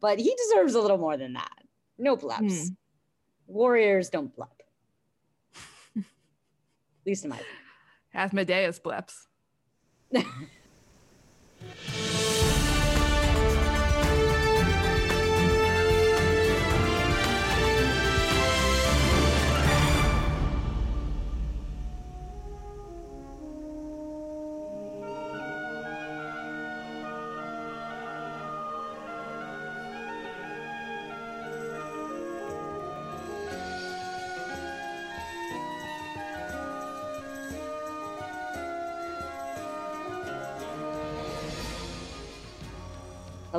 but he deserves a little more than that. No blubs. Hmm. Warriors don't blub. At least in my opinion. Asmodeus blips.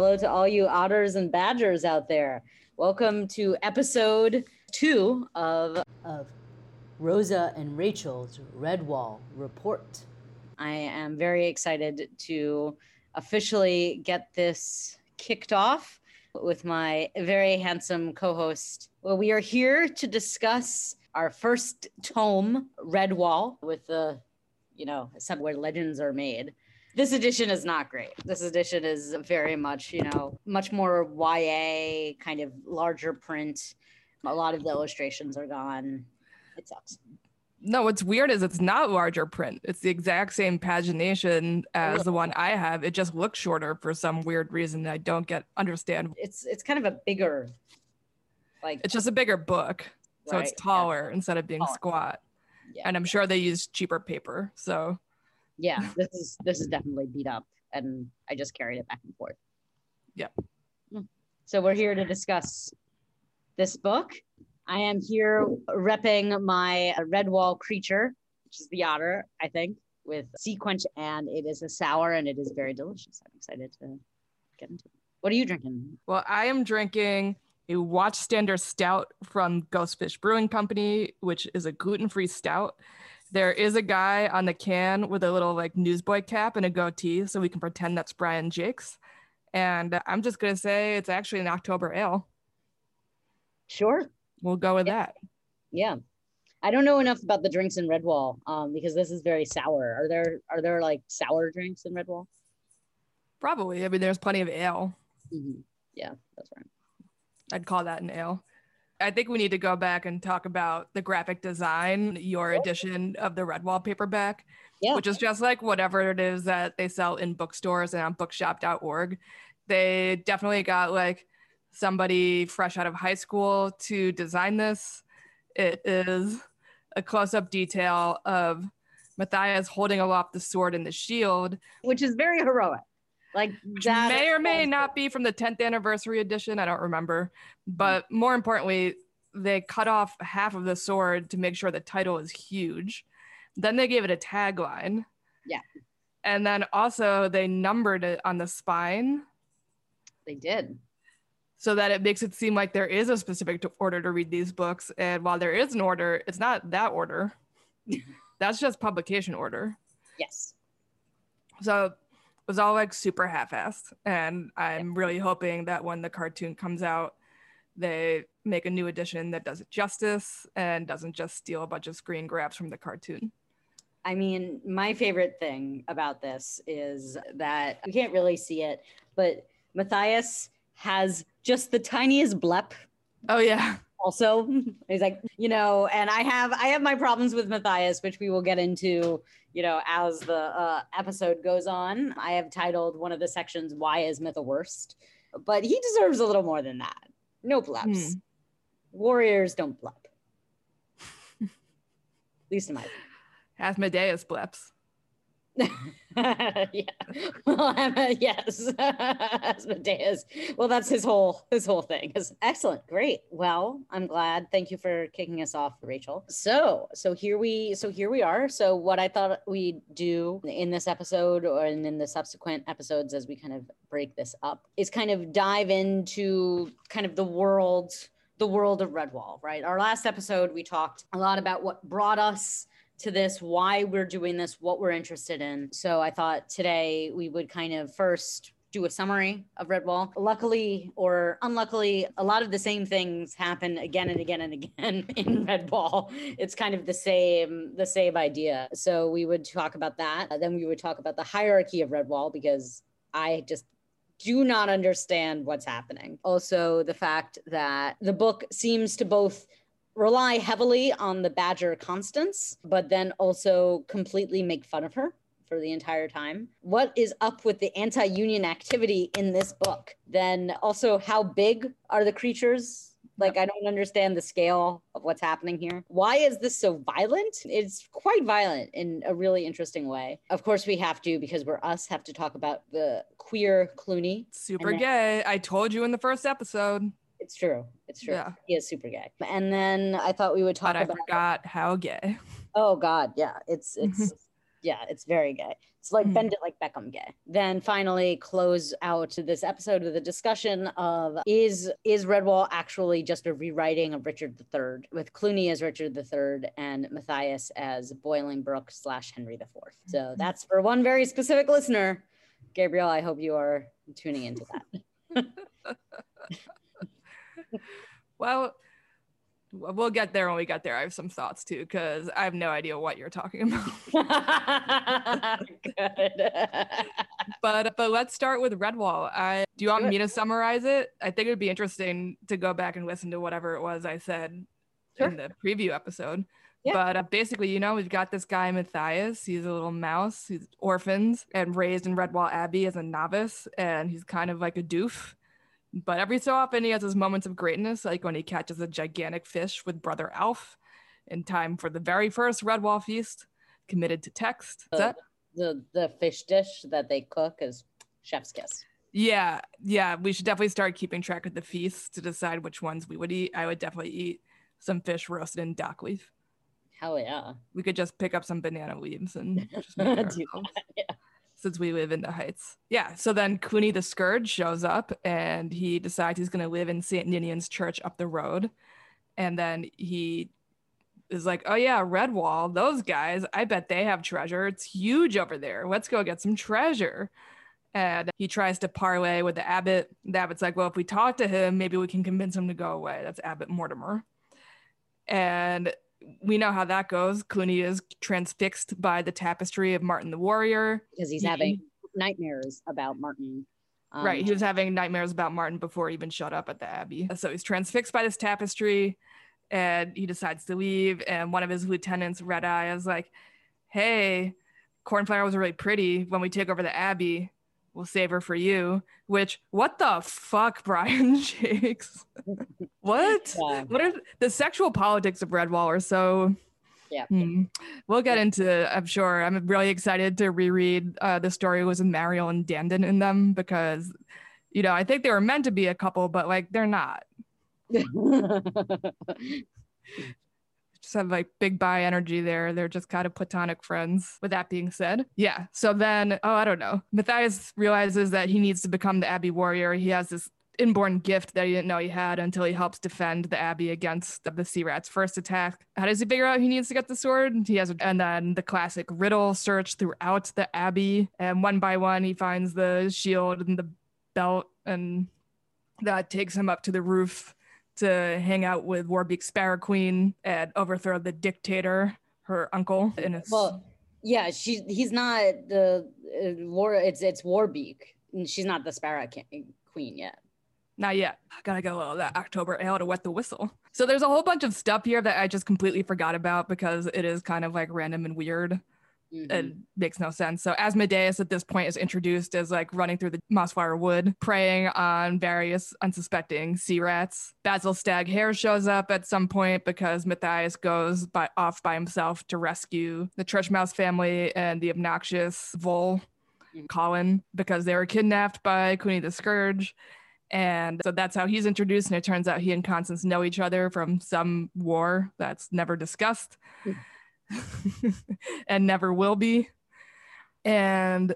Hello to all you otters and badgers out there. Welcome to episode two of of Rosa and Rachel's Redwall Report. I am very excited to officially get this kicked off with my very handsome co host. Well, we are here to discuss our first tome, Redwall, with the, you know, where legends are made. This edition is not great. This edition is very much, you know, much more YA, kind of larger print. A lot of the illustrations are gone. It sucks. No, what's weird is it's not larger print. It's the exact same pagination as the one I have. It just looks shorter for some weird reason that I don't get understand. It's it's kind of a bigger, like It's just a bigger book. So Right, it's yeah. taller instead of being Taller. squat. Yeah. And I'm sure they use cheaper paper. So yeah this is this is definitely beat up and i just carried it back and forth Yeah. Mm. so we're here to discuss this book i am here repping my redwall creature which is the otter i think with sequence and it is a sour and it is very delicious i'm excited to get into it what are you drinking Well, I am drinking a Watchstander Stout from Ghostfish Brewing Company, which is a gluten-free stout. There is a guy on the can with a little like newsboy cap and a goatee, so we can pretend that's Brian Jacques. And I'm just gonna say it's actually an October ale. sure We'll go with that. yeah i don't know enough about the drinks in redwall um, because this is very sour are there are there like sour drinks in redwall Probably. I mean, there's plenty of ale. Mhm. yeah that's right I'd call that an ale. I think we need to go back and talk about the graphic design, your edition of the Redwall paperback, Yeah. which is just like whatever it is that they sell in bookstores and on bookshop.org. They definitely got like somebody fresh out of high school to design this. It is a close up detail of Matthias holding aloft the sword and the shield, which is very heroic. Like that may or may not be from the 10th anniversary edition. I don't remember. Mm-hmm. But more importantly, they cut off half of the sword to make sure the title is huge. Then they gave it a tagline. Yeah. And then also they numbered it on the spine They did. so that it makes it seem like there is a specific to- order to read these books. And while there is an order, it's not that order. That's just publication order. Yes. So was all like super half-assed. And I'm really hoping that when the cartoon comes out, they make a new edition that does it justice and doesn't just steal a bunch of screen grabs from the cartoon. I mean, my favorite thing about this is that you can't really see it, but Matthias has just the tiniest blep Oh yeah. Also he's like you know and i have i have my problems with matthias which we will get into you know as the uh, episode goes on. I have titled one of the sections why is myth a worst? But he deserves a little more than that. No bleps Hmm. warriors don't blep at least in my Asmodeus bleps. yeah. Well Emma, yes Asmodeus. well that's his whole his whole thing. Is- excellent. Great. Well i'm glad. Thank you for kicking us off rachel. So so here we so here we are. So what i thought we'd do in this episode or in, in the subsequent episodes as we kind of break this up is kind of dive into kind of the world the world of redwall right? Our last episode we talked a lot about what brought us to this, why we're doing this, what we're interested in. So I thought today we would kind of first do a summary of Redwall. Luckily or unluckily, a lot of the same things happen again and again and again in Redwall. It's kind of the same the same idea. So we would talk about that. Then we would talk about the hierarchy of Redwall because I just do not understand what's happening. Also, the fact that the book seems to both rely heavily on the Badger Constance, but then also completely make fun of her for the entire time. What is up with the anti union activity in this book? Then also, how big are the creatures? Like, I don't understand the scale of what's happening here. Why is this so violent? It's quite violent in a really interesting way. Of course, we have to, because we're us, have to talk about the queer Cluny. Super gay. I told you in the first episode, It's true. It's true. Yeah. He is super gay. And then I thought we would talk but I about. forgot how gay. Oh God, yeah, it's it's yeah, it's very gay. It's like Mhm. bend it like Beckham gay. Then finally close out this episode with a discussion of is is Redwall actually just a rewriting of Richard III with Cluny as Richard III and Matthias as Bolingbroke slash Henry IV. So Mhm. that's for one very specific listener. Gabriel, I hope you are tuning into that. Well, we'll get there when we get there. I have some thoughts too, because I have no idea what you're talking about. Good. but but let's start with Redwall. I do you want it. me to summarize it? I think it would be interesting to go back and listen to whatever it was I said Sure. in the preview episode. Yeah. But uh, basically, you know, we've got this guy Matthias. He's a little mouse. He's orphans and raised in Redwall Abbey as a novice, and he's kind of like a doof. But every so often, he has his moments of greatness, like when he catches a gigantic fish with brother Alf in time for the very first Red Redwall feast, committed to text. That the the fish dish that they cook is chef's kiss. Yeah, yeah, we should definitely start keeping track of the feasts to decide which ones we would eat. I would definitely eat some fish roasted in dock leaf. Hell yeah. We could just pick up some banana leaves and just make Do it ourselves, yeah. Since we live in the heights. Yeah, so then Cluny the Scourge shows up and he decides he's going to live in St. Ninian's church up the road. And then he is like, oh yeah, Redwall, those guys, I bet they have treasure. It's huge over there. Let's go get some treasure. And he tries to parlay with the abbot. The abbot's like, well, if we talk to him, maybe we can convince him to go away. That's Abbot Mortimer. And we know how that goes. Cluny is transfixed by the tapestry of Martin the Warrior. Because he's He- having nightmares about Martin. Um, right. He was having nightmares about Martin before he even showed up at the Abbey. So he's transfixed by this tapestry and he decides to leave. And one of his lieutenants, Red Eye, is like, hey, Cornflower was really pretty. When we take over the Abbey, we'll save her for you. Which, what the fuck, Brian Jacques? what? Yeah. What are the sexual politics of Redwall are so Yeah. Hmm. We'll get into. I'm sure. I'm really excited to reread uh, the story was with Mariel and Dandin in them because, you know, I think they were meant to be a couple, but like they're not. Have like big bi energy there. They're just kind of platonic friends. With that being said, yeah. So then, oh, I don't know. Matthias realizes that he needs to become the Abbey warrior. He has this inborn gift that he didn't know he had until he helps defend the Abbey against the Sea Rat's first attack. How does he figure out he needs to get the sword? He has, and then the classic riddle search throughout the Abbey, and one by one he finds the shield and the belt, and that takes him up to the roof to hang out with Warbeak Sparrow Queen and overthrow the dictator, her uncle. In his, well, yeah, she he's not the uh, war. It's it's Warbeak. and She's not the Sparrow Queen yet. Not yet. I gotta go of that October ale to wet the whistle. So there's a whole bunch of stuff here that I just completely forgot about because it is kind of like random and weird. Mhm. It makes no sense. So Asmodeus at this point is introduced as like running through the Mossflower Wood, preying on various unsuspecting sea rats. Basil Stag Hare shows up at some point because Matthias goes by off by himself to rescue the Church Mouse family and the obnoxious Vole, Mhm. Colin, because they were kidnapped by Cluny the Scourge. And so that's how he's introduced. And it turns out he and Constance know each other from some war that's never discussed and never will be. And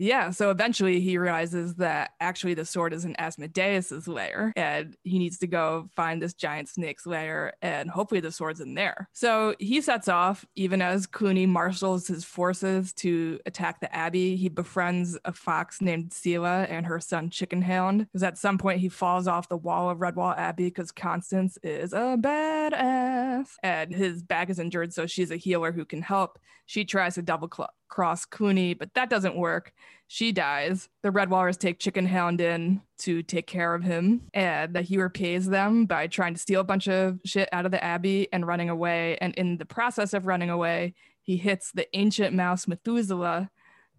yeah, so eventually he realizes that actually the sword is in Asmodeus's lair and he needs to go find this giant snake's lair and hopefully the sword's in there. So he sets off even as Cluny marshals his forces to attack the abbey. He befriends a fox named Sela and her son Chickenhound because at some point he falls off the wall of Redwall Abbey because Constance is a badass and his back is injured so she's a healer who can help. She tries to double cross Cluny, but that doesn't work She dies. The Redwallers take Chicken Hound in to take care of him, and that he repays them by trying to steal a bunch of shit out of the Abbey and running away. And in the process of running away, he hits the ancient mouse Methuselah,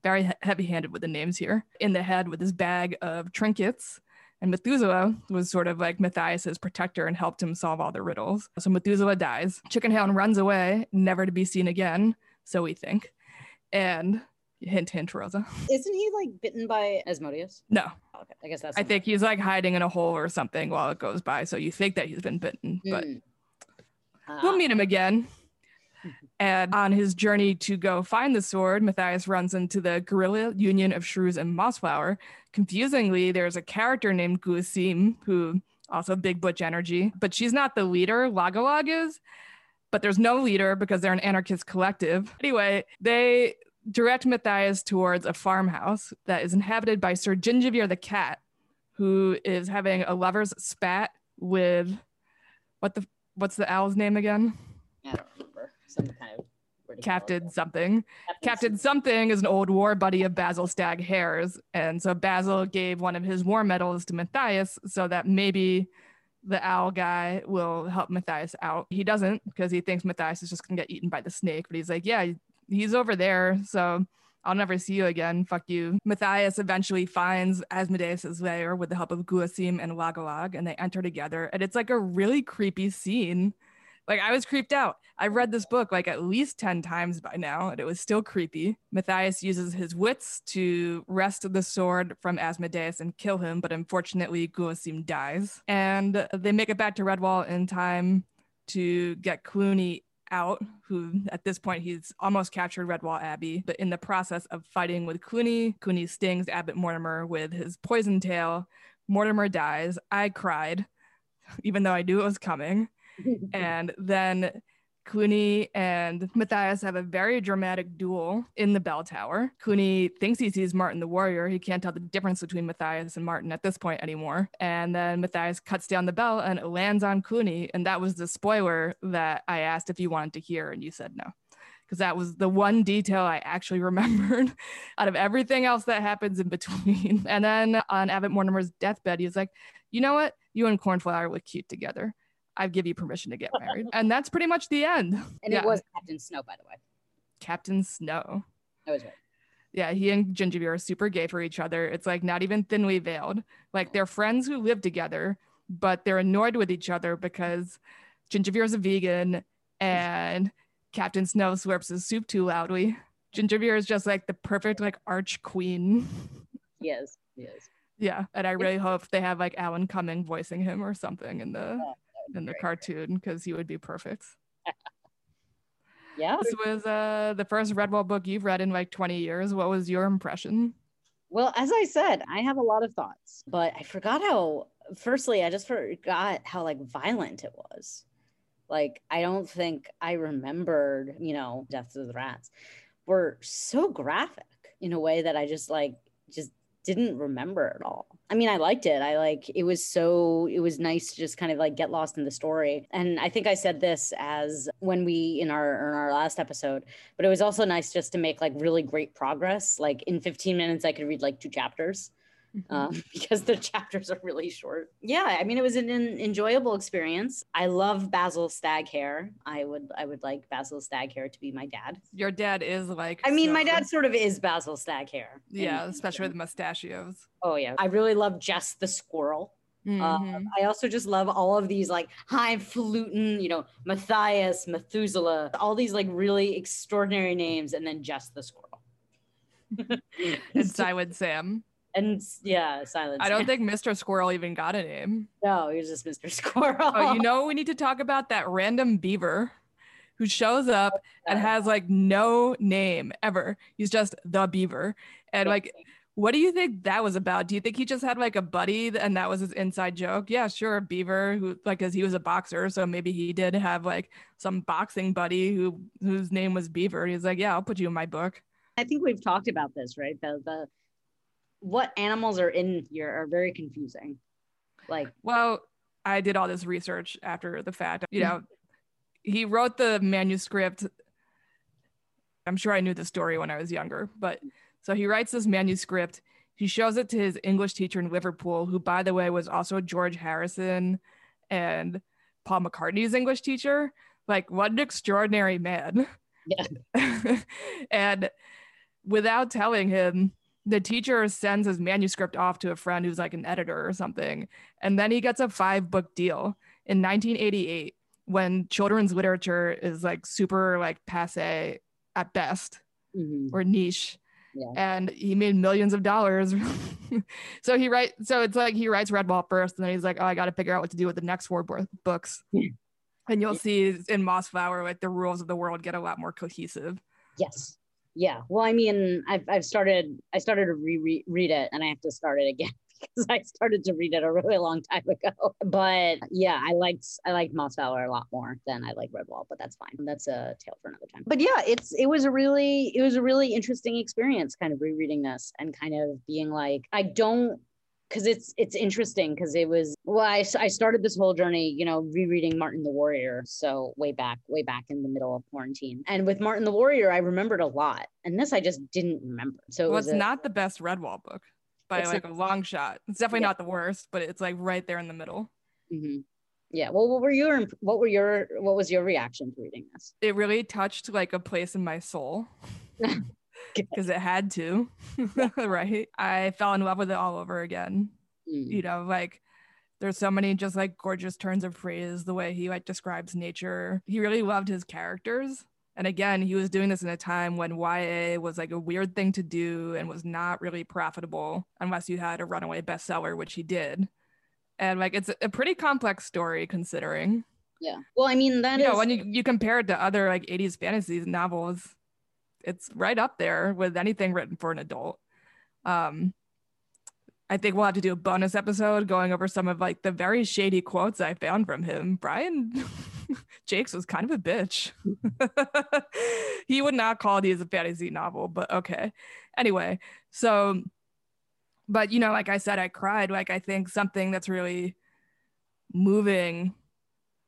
very he- heavy handed with the names here, in the head with his bag of trinkets. And Methuselah was sort of like Matthias's protector and helped him solve all the riddles. So Methuselah dies. Chicken Hound runs away, never to be seen again, so we think. And hint, hint, Rosa. Isn't he like bitten by Asmodeus? No, Okay, I guess that's. I think he's like hiding in a hole or something while it goes by. So you think that he's been bitten, but Mm. we'll Ah. meet him again. And on his journey to go find the sword, Matthias runs into the guerrilla union of shrews and mossflower. Confusingly, there's a character named Guosim, who also big butch energy, but she's not the leader. Log-a-Log is, but there's no leader because they're an anarchist collective. Anyway, they direct Matthias towards a farmhouse that is inhabited by Sir Gingivere the cat, who is having a lover's spat with what the what's the owl's name again? I don't remember. Some kind of Captain something. Captain something is an old war buddy of Basil Stag Hare's. And so Basil gave one of his war medals to Matthias so that maybe the owl guy will help Matthias out. He doesn't because he thinks Matthias is just gonna get eaten by the snake. But he's like, yeah, he's over there. So I'll never see you again. Fuck you. Matthias eventually finds Asmodeus' lair with the help of Guosim and Log-a-Log, and they enter together. And it's like a really creepy scene. Like I was creeped out. I've read this book like at least 10 times by now, and it was still creepy. Matthias uses his wits to wrest the sword from Asmodeus and kill him, but unfortunately, Guosim dies. And they make it back to Redwall in time to get Cluny out, who at this point he's almost captured Redwall Abbey. But in the process of fighting with Cluny, Cluny stings Abbot Mortimer with his poison tail. Mortimer dies. I cried, even though I knew it was coming and then Cluny and Matthias have a very dramatic duel in the bell tower. Cluny thinks he sees Martin the warrior. He can't tell the difference between Matthias and Martin at this point anymore. And then Matthias cuts down the bell and it lands on Cluny. And that was the spoiler that I asked if you wanted to hear, and you said no. Because that was the one detail I actually remembered out of everything else that happens in between. And then on Abbot Mortimer's deathbed, he's like, you know what? You and Cornflower look cute together. I give you permission to get married. And that's pretty much the end. And Yeah. it was Captain Snow, by the way. Captain Snow. I was right. Yeah, he and Gingivere are super gay for each other. It's like not even thinly veiled. Like they're friends who live together, but they're annoyed with each other because Gingivere is a vegan and Captain Snow slurps his soup too loudly. Gingivere is just like the perfect like arch queen. He is. He is. Yeah, and I really hope they have like Alan Cumming voicing him or something in the In the cartoon because he would be perfect. Yeah. This was uh the first Redwall book you've read in like 20 years. What was your impression? Well, as I said, I have a lot of thoughts, but I forgot how. Firstly, I just forgot how like violent it was. Like, I don't think I remembered, you know, Deaths of the Rats were so graphic in a way that I just like just didn't remember at all. I mean, I liked it. I like it was so it was nice to just kind of like get lost in the story. And I think I said this as when we in our in our last episode, but it was also nice just to make like really great progress. Like in 15 minutes, I could read like two chapters um, because the chapters are really short. Yeah, I mean, it was an, an enjoyable experience. I love Basil Stag Hare. I would I would like Basil Stag Hare to be my dad. Your dad is like I mean, my dad sort of is Basil Stag Hare. Yeah, And- especially with mustachios. Oh yeah, I really love Jess the squirrel. Mhm. I also just love all of these like highfalutin, you know, Matthias, Methuselah, all these like really extraordinary names, and then just the squirrel. and Silent Sam. And yeah, silence. I don't think Mr. Squirrel even got a name. no, he was just Mr. Oh, Squirrel. Oh, you know, we need to talk about that random beaver who shows up and has like no name ever. He's just the beaver. And like, what do you think that was about? Do you think he just had like a buddy and that was his inside joke? Yeah, sure, beaver who like cuz he was a boxer, so maybe he did have like some boxing buddy who whose name was Beaver. He's like, "Yeah, I'll put you in my book." I think we've talked about this, right? The the what animals are in here are very confusing. Like, Well, I did all this research after the fact. You mm-hmm. know, he wrote the manuscript. I'm sure I knew the story when I was younger, but So he writes this manuscript. He shows it to his English teacher in Liverpool, who, by the way, was also George Harrison and Paul McCartney's English teacher. Like, what an extraordinary man. Yeah. and without telling him, the teacher sends his manuscript off to a friend who's like an editor or something. And then he gets a five book deal in 1988 when children's literature is like super like passe at best Mhm. or niche Yeah. and he made millions of dollars so he writes, so it's like he writes redwall first and then he's like oh i gotta figure out what to do with the next four bo- books Yeah. and you'll see in mossflower like the rules of the world get a lot more cohesive Yes. Yeah. Well, I mean, I've I've started I started to reread read it and I have to start it again because I started to read it a really long time ago. But yeah, I liked I liked Mossflower a lot more than I like Redwall, but that's fine. That's a tale for another time. But yeah, it's it was a really it was a really interesting experience kind of rereading this and kind of being like, I don't because it's it's interesting because it was well I, I started this whole journey you know rereading martin the warrior so way back way back in the middle of quarantine. And with martin the warrior i remembered a lot. And this i just didn't remember. So it was it's a- not the best redwall book by like not- a long shot. It's definitely Yeah. not the worst but it's like right there in the middle. Mhm. yeah. Well what were your what were your what was your reaction to reading this? It really touched like a place in my soul because it had to right? I fell in love with it all over again. Mm. you know like there's so many just like gorgeous turns of phrase the way he like describes nature. He really loved his characters. And again he was doing this in a time when ya was like a weird thing to do and was not really profitable unless you had a runaway bestseller which he did. And like it's a pretty complex story considering. Yeah. Well i mean that you is know when you, you compare it to other like 80s fantasy novels it's right up there with anything written for an adult. Um i think we'll have to do a bonus episode going over some of like the very shady quotes i found from him. Brian Jacques was kind of a bitch. He would not call these a fantasy novel but okay. Anyway so but you know like i said i cried. Like i think something that's really moving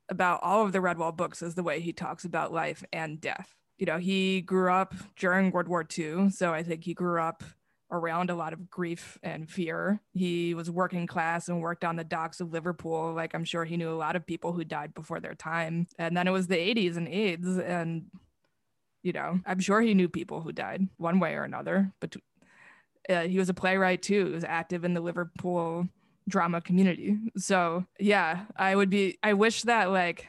about all of the Redwall books is the way he talks about life and death. You know, he grew up during World War II, so I think he grew up around a lot of grief and fear. He was working class and worked on the docks of Liverpool. Like I'm sure he knew a lot of people who died before their time. And then it was the 80s and AIDS and you know, I'm sure he knew people who died one way or another, but uh, he was a playwright too. He was active in the Liverpool drama community. So yeah, I would be I wish that like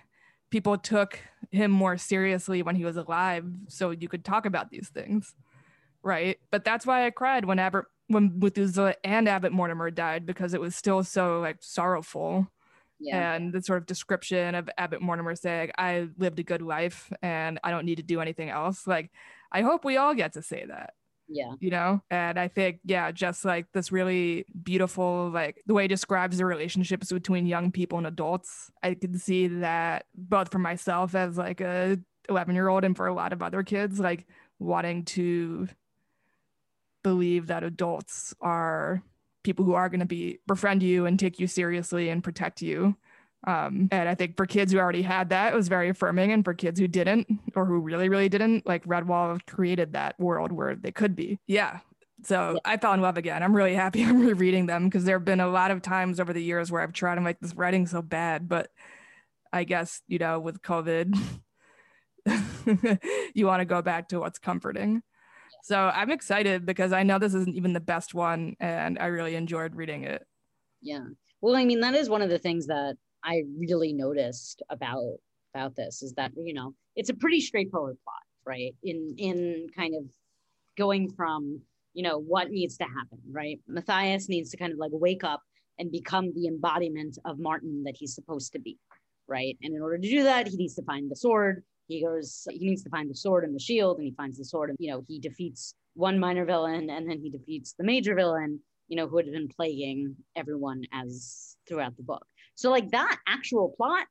people took him more seriously when he was alive so you could talk about these things. Right. But that's why I cried when Aber when Methuselah and Abbot Mortimer died because it was still so like sorrowful. yeah And the sort of description of Abbot Mortimer saying, I lived a good life and I don't need to do anything else. Like I hope we all get to say that yeah. you know? And i think yeah just like this really beautiful like the way he describes the relationships between young people and adults. I can see that both for myself as like a 11 year old and for a lot of other kids like wanting to believe that adults are people who are going to be befriend you and take you seriously and protect you um, and I think for kids who already had that, it was very affirming. And for kids who didn't, or who really, really didn't, like Redwall created that world where they could be. Yeah. So Yeah. I fell in love again. I'm really happy I'm rereading them because there have been a lot of times over the years where I've tried to make this writing so bad, but I guess, you know, with COVID, you want to go back to what's comforting. So I'm excited because I know this isn't even the best one and I really enjoyed reading it. Yeah. Well, I mean, that is one of the things that I really noticed about about this is that, you know, it's a pretty straightforward plot, right? In in kind of going from, you know, what needs to happen, right? Matthias needs to kind of like wake up and become the embodiment of Martin that he's supposed to be, right? And in order to do that, he needs to find the sword. He goes, he needs to find the sword and the shield, and he finds the sword, and you know, he defeats one minor villain and then he defeats the major villain you know, who had been plaguing everyone as throughout the book. So, like that actual plot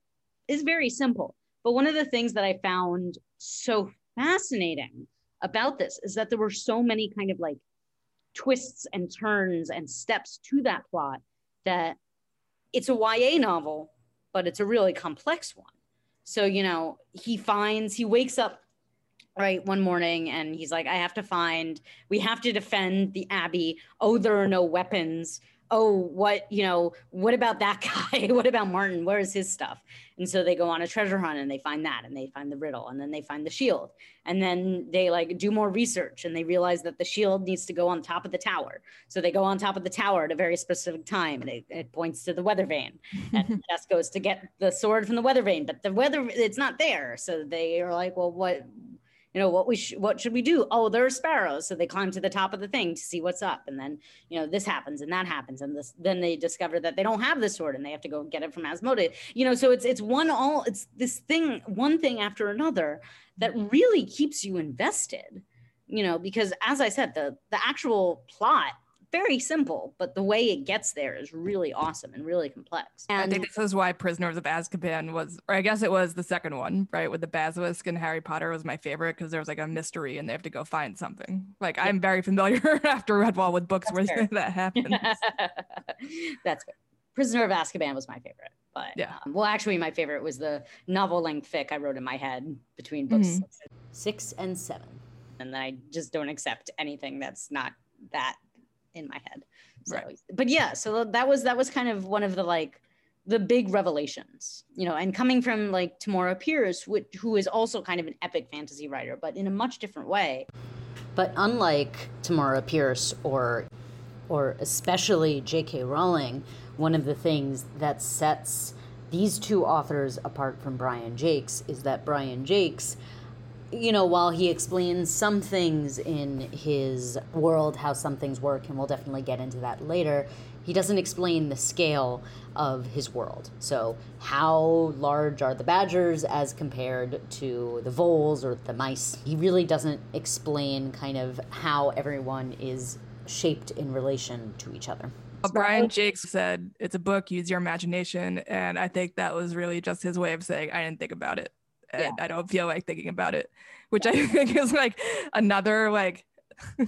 is very simple. But one of the things that I found so fascinating about this is that there were so many kind of like twists and turns and steps to that plot that it's a YA novel, but it's a really complex one. So, you know, he finds, he wakes up right one morning and he's like i have to find we have to defend the abbey oh there are no weapons oh what you know what about that guy? What about martin? Where is his stuff? And so they go on a treasure hunt and they find that and they find the riddle and then they find the shield. And then they like do more research and they realize that the shield needs to go on top of the tower. So they go on top of the tower at a very specific time and it, it points to the weather vane. And Tess goes to get the sword from the weather vane but the weather it's not there. So they are like well what you know what we sh- what should we do? Oh there are sparrows. So they climb to the top of the thing to see what's up. And then you know this happens and that happens. And this then they discover that they don't have the sword and they have to go get it from asmodee. You know so it's it's one all it's this thing one thing after another that really keeps you invested you know because as i said the the actual plot very simple, but the way it gets there is really awesome and really complex. And I think this is why Prisoners of Azkaban was, or I guess it was the second one, right? With the basilisk and Harry Potter was my favorite because there was like a mystery and they have to go find something. Like yeah. I'm very familiar after Redwall with books That's where fair. that happens. That's fair. Prisoner of Azkaban was my favorite, but yeah. Um, well, actually, my favorite was the novel length fic I wrote in my head between books mm-hmm. six, six and seven, and then I just don't accept anything that's not that in my head. So, right. but yeah, so that was that was kind of one of the like the big revelations, you know, and coming from like Tamora Pierce, which, who is also kind of an epic fantasy writer, but in a much different way. But unlike Tamora Pierce or or especially J.K. Rowling, one of the things that sets these two authors apart from Brian Jacques is that Brian Jacques you know, while he explains some things in his world, how some things work, and we'll definitely get into that later, he doesn't explain the scale of his world. So, how large are the badgers as compared to the voles or the mice? He really doesn't explain kind of how everyone is shaped in relation to each other. Uh, Brian Jacques said, It's a book, use your imagination. And I think that was really just his way of saying, I didn't think about it yeah. I don't feel like thinking about it, which I think is like another like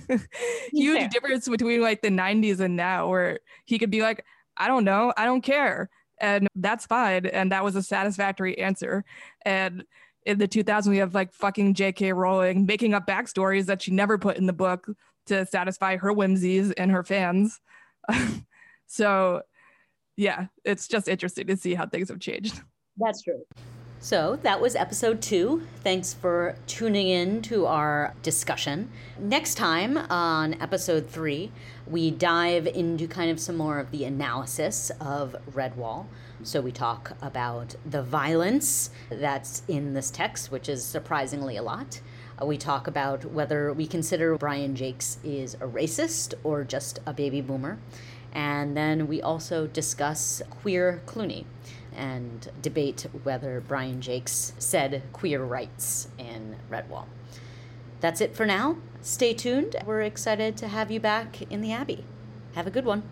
huge Fair. difference between like the 90s and now where he could be like I don't know, I don't care and that's fine and that was a satisfactory answer and in the 2000s we have like fucking JK Rowling making up backstories that she never put in the book to satisfy her whimsies and her fans. so yeah, it's just interesting to see how things have changed. That's true. So that was episode two. Thanks for tuning in to our discussion. Next time on episode three, we dive into kind of some more of the analysis of Redwall. So we talk about the violence that's in this text, which is surprisingly a lot. We talk about whether we consider Brian Jacques is a racist or just a baby boomer. And then we also discuss queer Cluny and debate whether Brian Jacques said queer rights in Redwall. That's it for now. Stay tuned. We're excited to have you back in the Abbey. Have a good one.